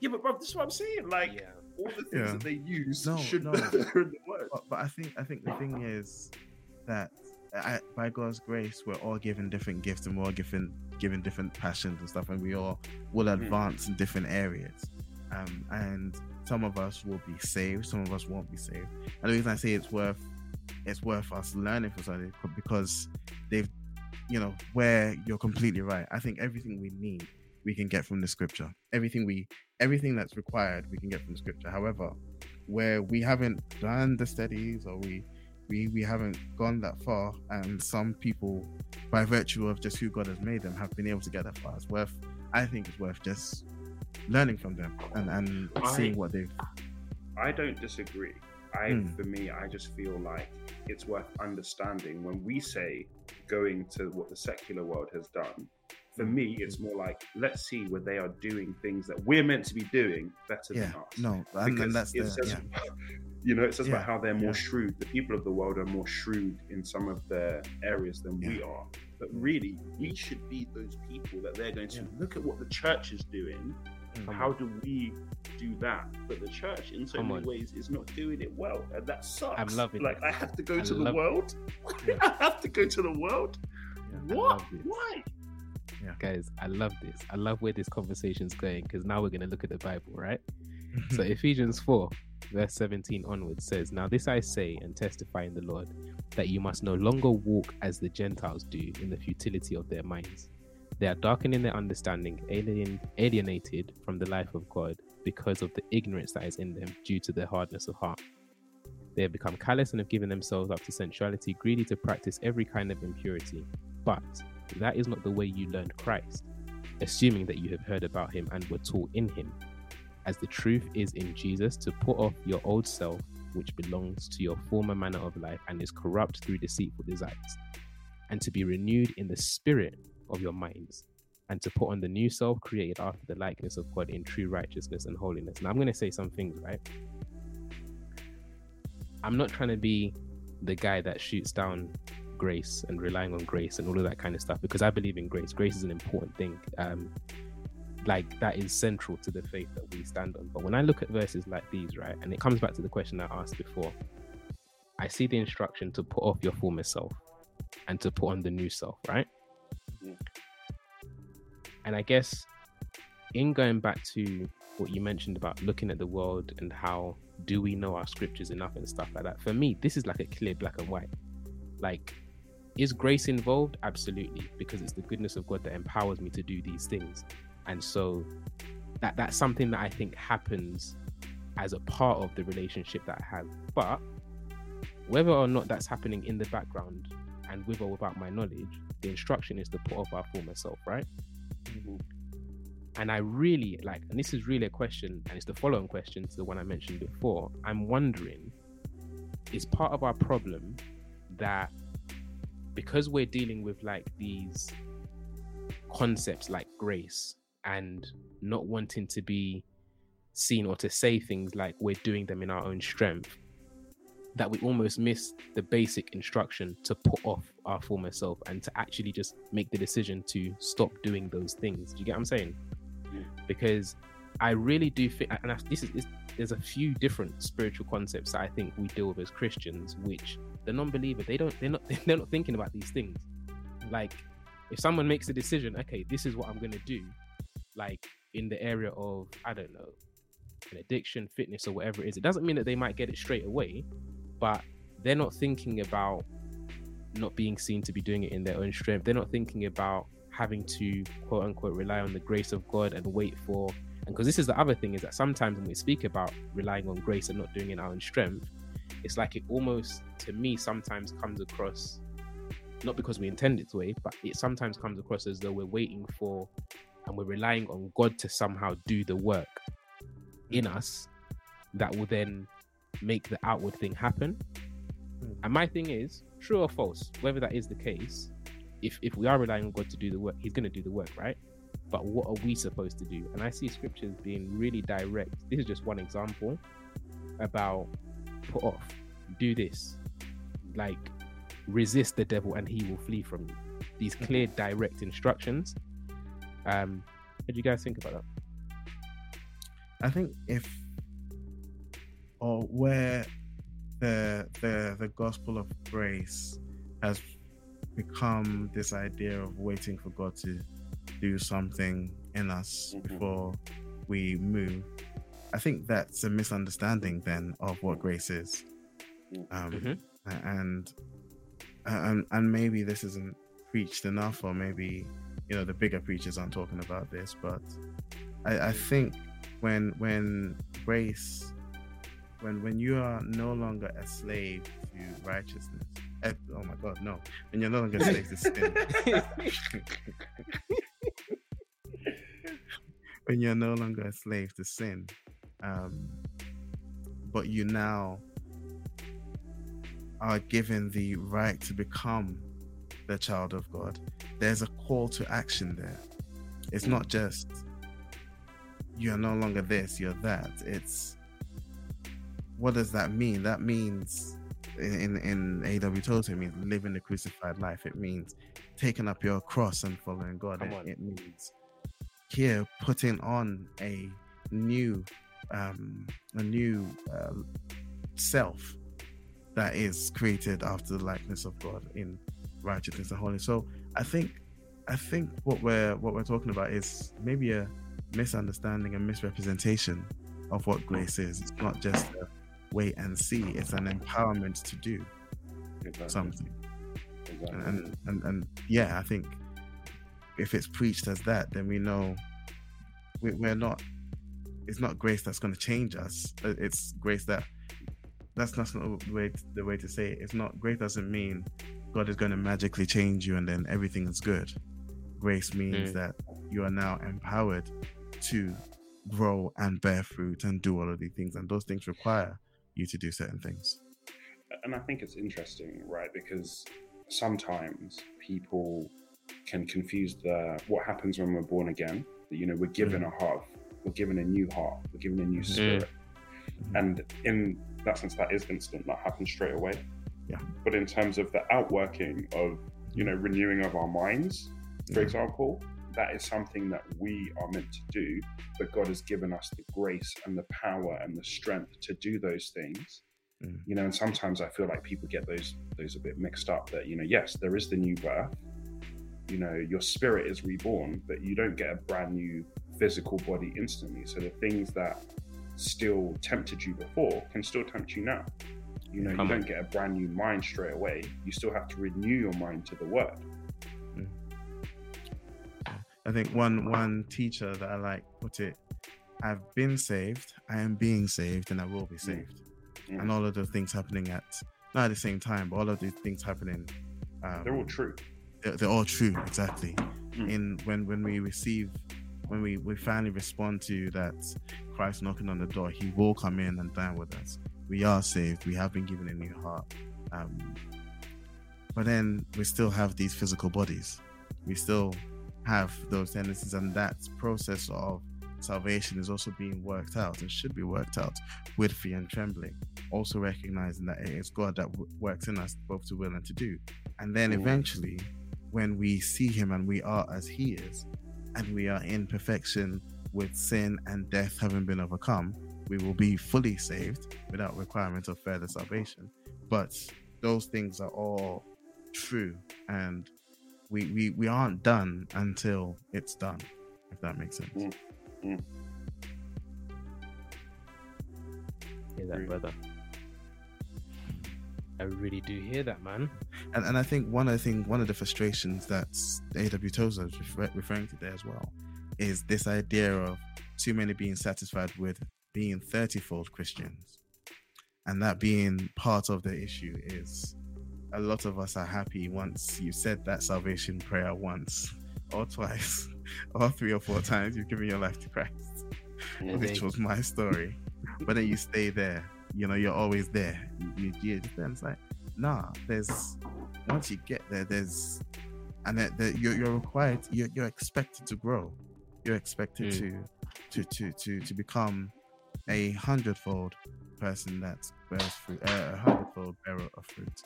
S3: Yeah, but bro, this is what I'm saying. Like,
S1: Yeah.
S3: all the things
S2: Yeah.
S3: that they use
S2: No,
S3: should
S2: no.
S3: be in the word.
S2: But, but I think I think the thing is that I, by God's grace, we're all given different gifts and we're all given given different passions and stuff, and we all will
S3: Hmm.
S2: advance in different areas. Um, and some of us will be saved, some of us won't be saved. And the reason I say it's worth it's worth us learning from something because they've, you know, where you're completely right. I think everything we need we can get from the scripture. Everything we everything that's required we can get from scripture. However, where we haven't done the studies or we we we haven't gone that far and some people by virtue of just who God has made them have been able to get that far. It's worth I think it's worth just learning from them and, and
S3: I-
S2: seeing what they've
S3: I don't disagree. I,
S2: Hmm.
S3: for me, I just feel like it's worth understanding when we say going to what the secular world has done. For
S2: Hmm.
S3: me, it's more like let's see where they are doing things that we're meant to be doing better
S2: yeah
S3: than us.
S2: no and, that's
S3: it
S2: the
S3: says,
S2: yeah
S3: you know, it says
S2: Yeah,
S3: about how they're more shrewd. The people of the world are more shrewd in some of their areas than we are. But really, we should be those people that they're going to look at what the church is doing.
S2: Mm.
S3: How do we do that? But the church, in so
S1: Come
S3: many
S1: on.
S3: ways, is not doing it well, and that sucks.
S1: I'm loving
S3: Like
S1: it.
S3: I have to go
S1: I
S3: to the world.
S2: Yeah.
S3: I have to go to the world.
S2: Yeah.
S3: What?
S1: love this.
S3: Why?
S1: Guys, I love this. I love where this conversation's going because now we're going to look at the Bible, right? So Ephesians 4, verse 17 onwards says, Now this I say and testify in the Lord, that you must no longer walk as the Gentiles do in the futility of their minds. They are darkening their understanding, alien, alienated from the life of God because of the ignorance that is in them due to their hardness of heart. They have become callous and have given themselves up to sensuality, greedy to practice every kind of impurity. But that is not the way you learned Christ, assuming that you have heard about him and were taught in him as the truth is in Jesus, to put off your old self, which belongs to your former manner of life and is corrupt through deceitful desires, and to be renewed in the spirit of your minds, and to put on the new self created after the likeness of God in true righteousness and holiness. Now, I'm going to say some things, right? I'm not trying to be the guy that shoots down grace and relying on grace and all of that kind of stuff because I believe in grace. Grace is an important thing. Um, like that is central to the faith that we stand on. But when I look at verses like these, right, and it comes back to the question I asked before, I see the instruction to put off your former self and to put on the new self, right? And I guess in going back to what you mentioned about looking at the world and how do we know our scriptures enough and stuff like that, for me, this is like a clear black and white. Like, is grace involved? Absolutely, because it's the goodness of God that empowers me to do these things and so that that's something that I think happens as a part of the relationship that I have. But whether or not that's happening in the background and with or without my knowledge, the instruction is to put off our former self, right? Mm-hmm. And I really like, and this is really a question, and it's the following question to the one I mentioned before. I'm wondering, is part of our problem that because we're dealing with like these concepts like grace and not wanting to be seen or to say things like we're doing them in our own strength that we almost miss the basic instruction to put off our former self and to actually just make the decision to stop doing those things. Do you get what I'm saying?
S3: Yeah.
S1: Because I really do think, and I, this is, is there's a few different spiritual concepts that I think we deal with as Christians, which the non-believer they don't they're not they're not thinking about these things. Like if someone makes a decision, okay, this is what I'm gonna do, like in the area of I don't know, an addiction, fitness, or whatever it is, it doesn't mean that they might get it straight away, but they're not thinking about not being seen to be doing it in their own strength. They're not thinking about having to quote unquote rely on the grace of God and wait for and because this is the other thing is that sometimes when we speak about relying on grace and not doing it in our own strength, it's like it almost to me sometimes comes across not because we intend it to way, but it sometimes comes across as though we're waiting for and we're relying on God to somehow do the work in mm. us that will then make the outward thing happen.
S2: Hmm.
S1: And my thing is, true or false, whether that is the case, if if we are relying on God to do the work, He's going to do the work, right? But what are we supposed to do? And I see scriptures being really direct. This is just one example about put off, do this, like resist the devil and he will flee from you. These clear, direct instructions. Um, what do you guys think about that?
S2: I think if or where the the the gospel of grace has become this idea of waiting for God to do something in us
S3: Mhm.
S2: before we move. I think that's a misunderstanding then of what grace is. Um,
S1: Mhm.
S2: and and and maybe this isn't preached enough, or maybe you know the bigger preachers aren't talking about this. But I, I think when when grace, when when you are no longer a slave to righteousness, eh, oh my God, no, when you're no longer a slave to sin, when you're no longer a slave to sin, um, but you now are given the right to become the child of God, there's a call to action there. It's not just you're no longer this, you're that. It's what does that mean? That means in in, in AW Tozer, it means living the crucified life. It means taking up your cross and following God. It, it means here putting on a new um a new uh, self that is created after the likeness of God in righteousness and holiness. So I think I think what we're what we're talking about is maybe a misunderstanding and misrepresentation of what grace is. It's not just a wait and see, it's an empowerment to do
S3: Exactly.
S2: something.
S3: Exactly.
S2: And and, and yeah, I think if it's preached as that, then we know we, we're not it's not grace that's going to change us. Uh, It's grace that that's not the way the way to say it. It's not grace doesn't mean God is going to magically change you and then everything is good. Grace means
S1: Mm.
S2: that you are now empowered to grow and bear fruit and do all of these things, and those things require you to do certain things.
S3: and I think it's interesting, right? Because sometimes people can confuse the what happens when we're born again. That you know we're given a heart, we're given a new heart, we're given a new
S2: Mhm.
S3: spirit,
S2: Mhm.
S3: and in that sense, that is instant. That happens straight away.
S2: Yeah.
S3: But in terms of the outworking of you know renewing of our minds, for
S2: Yeah.
S3: example, that is something that we are meant to do. But God has given us the grace and the power and the strength to do those things
S2: Mm.
S3: you know and sometimes i feel like people get those those a bit mixed up that you know yes there is the new birth you know your spirit is reborn but you don't get a brand new physical body instantly so the things that still tempted you before can still tempt you now you know you
S1: on.
S3: don't get a brand new mind straight away you still have to renew your mind to the word
S2: I think one one teacher that I like put it, I've been saved, I am being saved, and I will be saved.
S3: Mm.
S2: And all of those things happening at not at the same time, but all of these things happening. Um,
S3: they're all true
S2: They're, they're all true, exactly.
S3: Mm.
S2: In when when we receive, when we we finally respond to that Christ knocking on the door, He will come in and dine with us. We are saved. We have been given a new heart. Um, but then we still have these physical bodies. We still have those tendencies, and that process of salvation is also being worked out and should be worked out with fear and trembling. Also recognizing that it is God that w- works in us both to will and to do. And then eventually, when we see Him and we are as He is, and we are in perfection with sin and death having been overcome, we will be fully saved without requirement of further salvation. But those things are all true, and we we, we aren't done until it's done. If that makes sense.
S3: Mm.
S1: Hear that, brother? I really do hear that, man.
S2: And and I think one of the thing, one of the frustrations that AW Tozer is refer- referring to there as well, is this idea of too many being satisfied with being thirty-fold Christians, and that being part of the issue is a lot of us are happy once you said that salvation prayer once or twice or three or four times you've given your life to Christ.
S1: And
S2: which was my story. but then you stay there. You know, you're always there. You, you, it's like, nah. There's once you get there, there's and that, that you're, you're required. You're, you're expected to grow. You're expected
S1: Mm.
S2: to to to to to become a hundredfold person that bears fruit, uh, a hundredfold bearer of fruit.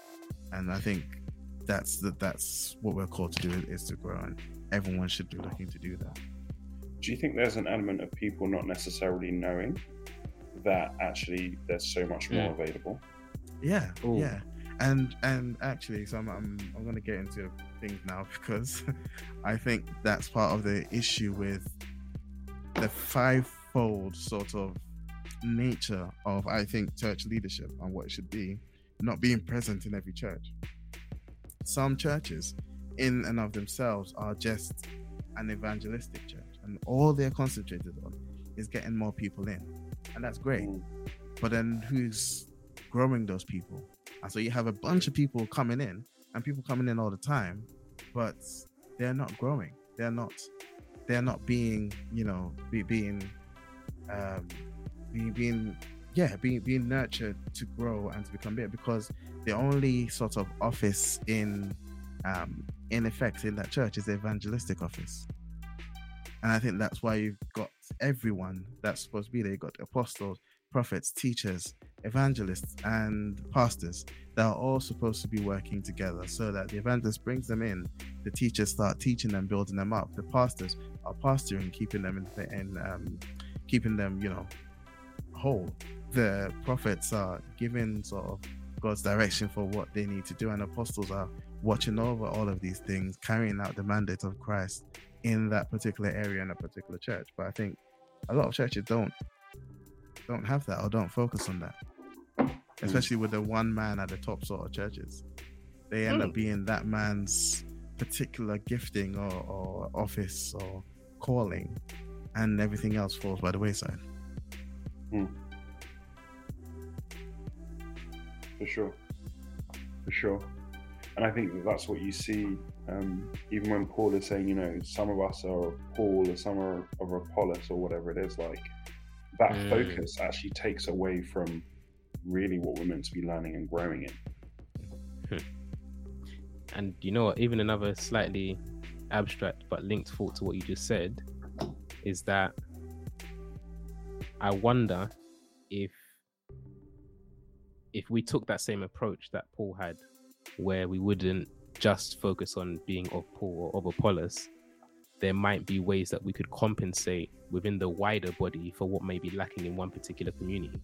S2: And I think that's the, that's what we're called to do is to grow, and everyone should be looking to do that.
S3: Do you think there's an element of people not necessarily knowing that actually there's so much more
S1: Mm.
S3: available?
S2: Yeah,
S1: Ooh.
S2: yeah, and and actually, so I'm I'm, I'm going to get into things now because I think that's part of the issue with the fivefold sort of nature of I think church leadership and what it should be, not being present in every church. Some churches, in and of themselves, are just an evangelistic church, and all they're concentrated on is getting more people in, and that's great
S3: Mm.
S2: but then who's growing those people? And so you have a bunch of people coming in and people coming in all the time, but they're not growing. They're not they're not being, you know, be, being um being being yeah, being being nurtured to grow and to become better because the only sort of office in um in effect in that church is the evangelistic office. And I think that's why you've got everyone that's supposed to be there. You've got apostles, prophets, teachers, evangelists, and pastors that are all supposed to be working together so that the evangelist brings them in, the teachers start teaching them, building them up. The pastors are pastoring, keeping them in, in um, keeping them, you know, whole. The prophets are giving sort of God's direction for what they need to do, and apostles are watching over all of these things, carrying out the mandate of Christ in that particular area in a particular church. But I think a lot of churches don't don't have that or don't focus on that. Especially with the one man at the top sort of churches. They end up hmm. being that man's particular gifting or, or office or calling and everything else falls by the wayside.
S3: For sure. For sure. And i think that that's what you see um, even when paul is saying you know some of us are paul or some are of apollos or whatever it is like that
S1: Mm.
S3: focus actually takes away from really what we're meant to be learning and growing in.
S1: And you know what? Even another slightly abstract but linked thought to what you just said is that I wonder if if we took that same approach that Paul had, where we wouldn't just focus on being of Paul or of Apollos, there might be ways that we could compensate within the wider body for what may be lacking in one particular community.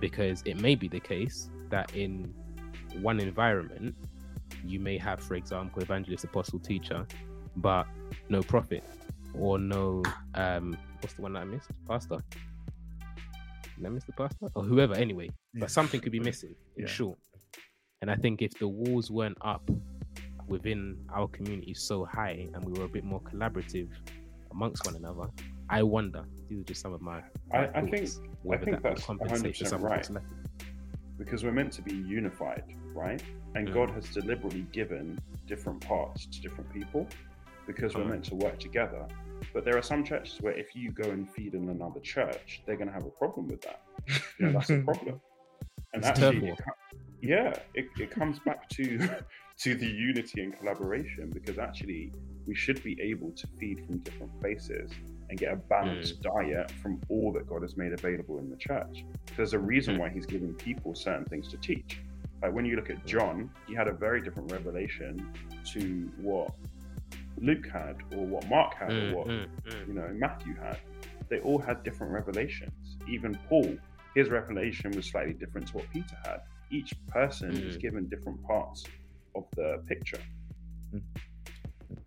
S1: Because it may be the case that in one environment, you may have, for example, evangelist, apostle, teacher, but no prophet or no um what's the one that I missed? Pastor. Did I miss the pastor? Or whoever, anyway.
S2: Yeah.
S1: But something could be missing, in
S2: Yeah.
S1: short. And I think if the walls weren't up within our community so high and we were a bit more collaborative amongst one another, I wonder. These are just some of my.
S3: I-
S1: my
S3: I think- I think
S1: that
S3: that's
S1: compensate for
S3: 100%
S1: some of what's
S3: right. because we're meant to be unified right and
S1: Mm.
S3: god has deliberately given different parts to different people because we're
S1: Alright.
S3: meant to work together but there are some churches where if you go and feed in another church they're going to have a problem with that. You know that's a problem. And
S1: It's
S3: actually
S1: turf war.
S3: it yeah it, it comes back to to the unity and collaboration because actually we should be able to feed from different places and get a balanced diet from all that god has made available in the church. There's a reason
S1: Mm.
S3: why he's giving people certain things to teach. Like when you look at john he had a very different revelation to what luke had or what mark had
S1: Mm,
S3: or what
S1: mm, mm.
S3: you know matthew had they all had different revelations even paul his revelation was slightly different to what peter had each person was
S1: Mm.
S3: given different parts of the picture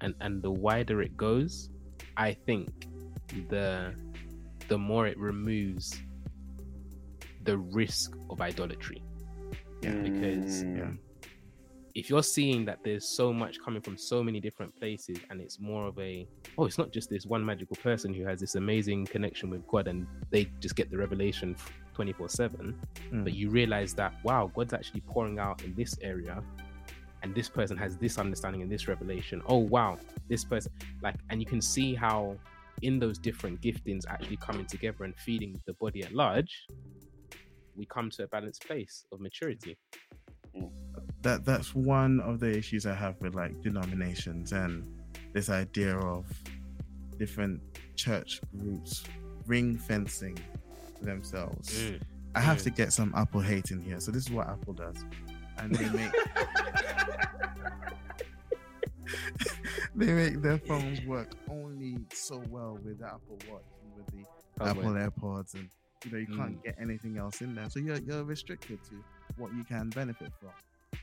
S1: and and the wider it goes, I think the the more it removes the risk of idolatry.
S2: Yeah,
S1: because-
S3: Mm,
S2: Yeah.
S1: If you're seeing that there's so much coming from so many different places, and it's more of a oh, it's not just this one magical person who has this amazing connection with God, and they just get the revelation 24 seven.
S2: Mm.
S1: But you realize that wow, God's actually pouring out in this area, and this person has this understanding and this revelation. Oh wow, this person like, and you can see how in those different giftings actually coming together and feeding the body at large, we come to a balanced place of maturity.
S2: That that's one of the issues I have with like denominations and this idea of different church groups ring fencing themselves. I have
S1: Mm.
S2: to get some Apple hate in here. So this is what Apple does. And they make they make their phones work only so well with the Apple Watch and with the
S1: Oh,
S2: Apple
S1: wait.
S2: AirPods and you know you can't
S1: Mm.
S2: get anything else in there. So you're you're restricted to what you can benefit from.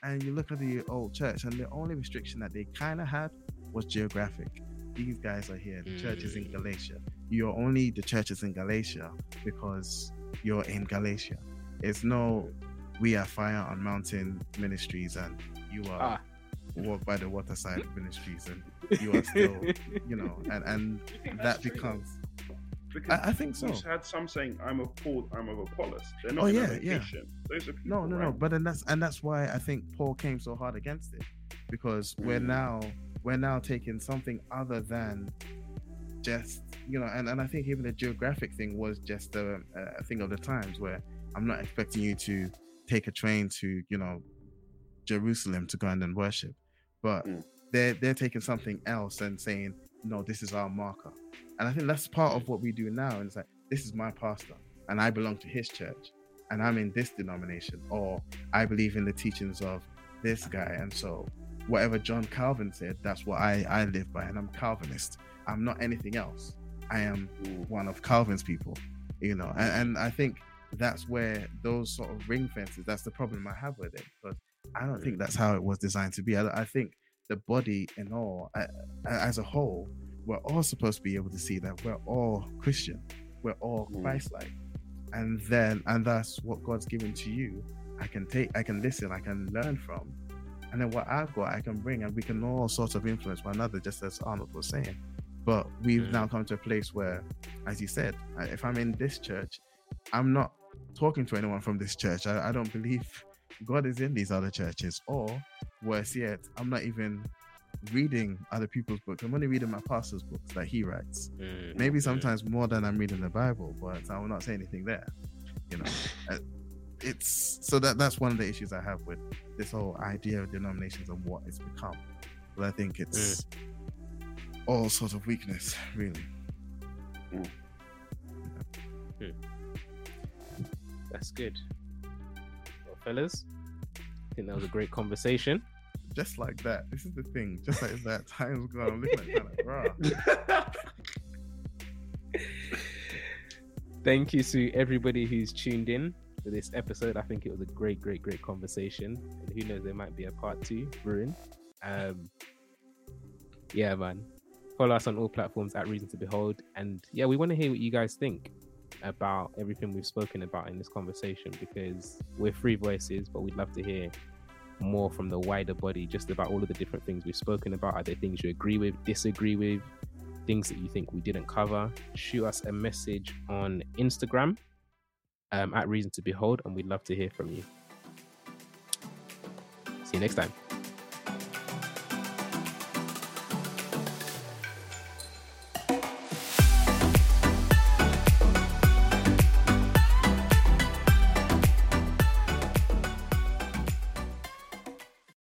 S2: And you look at the old church and the only restriction that they kind of had was geographic. These guys are here. The church is in
S1: Mm.
S2: Galatia. You're only the church is in Galatia because you're in Galatia. It's no we are fire on mountain ministries and you are
S1: Ah.
S2: walk by the waterside ministries and you are still you know and and
S4: Do you think
S2: that becomes
S4: Because
S2: I, I think so.
S4: we've had some saying, "I'm of Paul, I'm of Apollos." They're not
S2: Oh, yeah, yeah.
S4: Those are people.
S2: No, no, no. But then that's and that's why I think Paul came so hard against it because we're
S3: Mm.
S2: now we're now taking something other than just you know, and, and I think even the geographic thing was just a, a thing of the times where I'm not expecting you to take a train to you know Jerusalem to go and then worship, but
S3: Mm.
S2: they're they're taking something else and saying no, this is our marker, and I think that's part of what we do now. And it's like this is my pastor, and I belong to his church, and I'm in this denomination, or I believe in the teachings of this guy, and so whatever John Calvin said, that's what I I live by, and I'm Calvinist. I'm not anything else. I am one of Calvin's people, you know, and, and I think that's where those sort of ring fences. That's the problem I have with it, But I don't think that's how it was designed to be. I, I think the body and all, uh, as a whole, we're all supposed to be able to see that we're all Christian, we're all
S3: Mm.
S2: Christ-like, and then and that's what God's given to you. I can take, I can listen, I can learn from, and then what I've got, I can bring, and we can all sort of influence one another, just as Arnold was saying. But we've
S1: Mm.
S2: now come to a place where, as you said, if I'm in this church, I'm not talking to anyone from this church. I, I don't believe God is in these other churches, or worse yet, I'm not even reading other people's books. I'm only reading my pastor's books that he writes.
S1: Mm,
S2: Maybe
S1: mm.
S2: sometimes more than I'm reading the Bible, but I will not say anything there. You know, Uh, it's so that that's one of the issues I have with this whole idea of denominations and what it's become. But I think it's all sort of weakness, really.
S1: That's good. Well, fellas, I think that was a great conversation.
S2: Just like that. This is the thing. Just like that. Time's gone. I'm looking at like, rah.
S1: Thank you to everybody who's tuned in for this episode. I think it was a great, great, great conversation. And who knows, there might be a part two brewing. Um, yeah, man. Follow us on all platforms at Reason to Behold. And yeah, we want to hear what you guys think about everything we've spoken about in this conversation because we're free voices, but we'd love to hear more from the wider body just about all of the different things we've spoken about. Are there things you agree with, disagree with, things that you think we didn't cover? Shoot us a message on Instagram um, at Reason to Behold, and we'd love to hear from you. See you next time.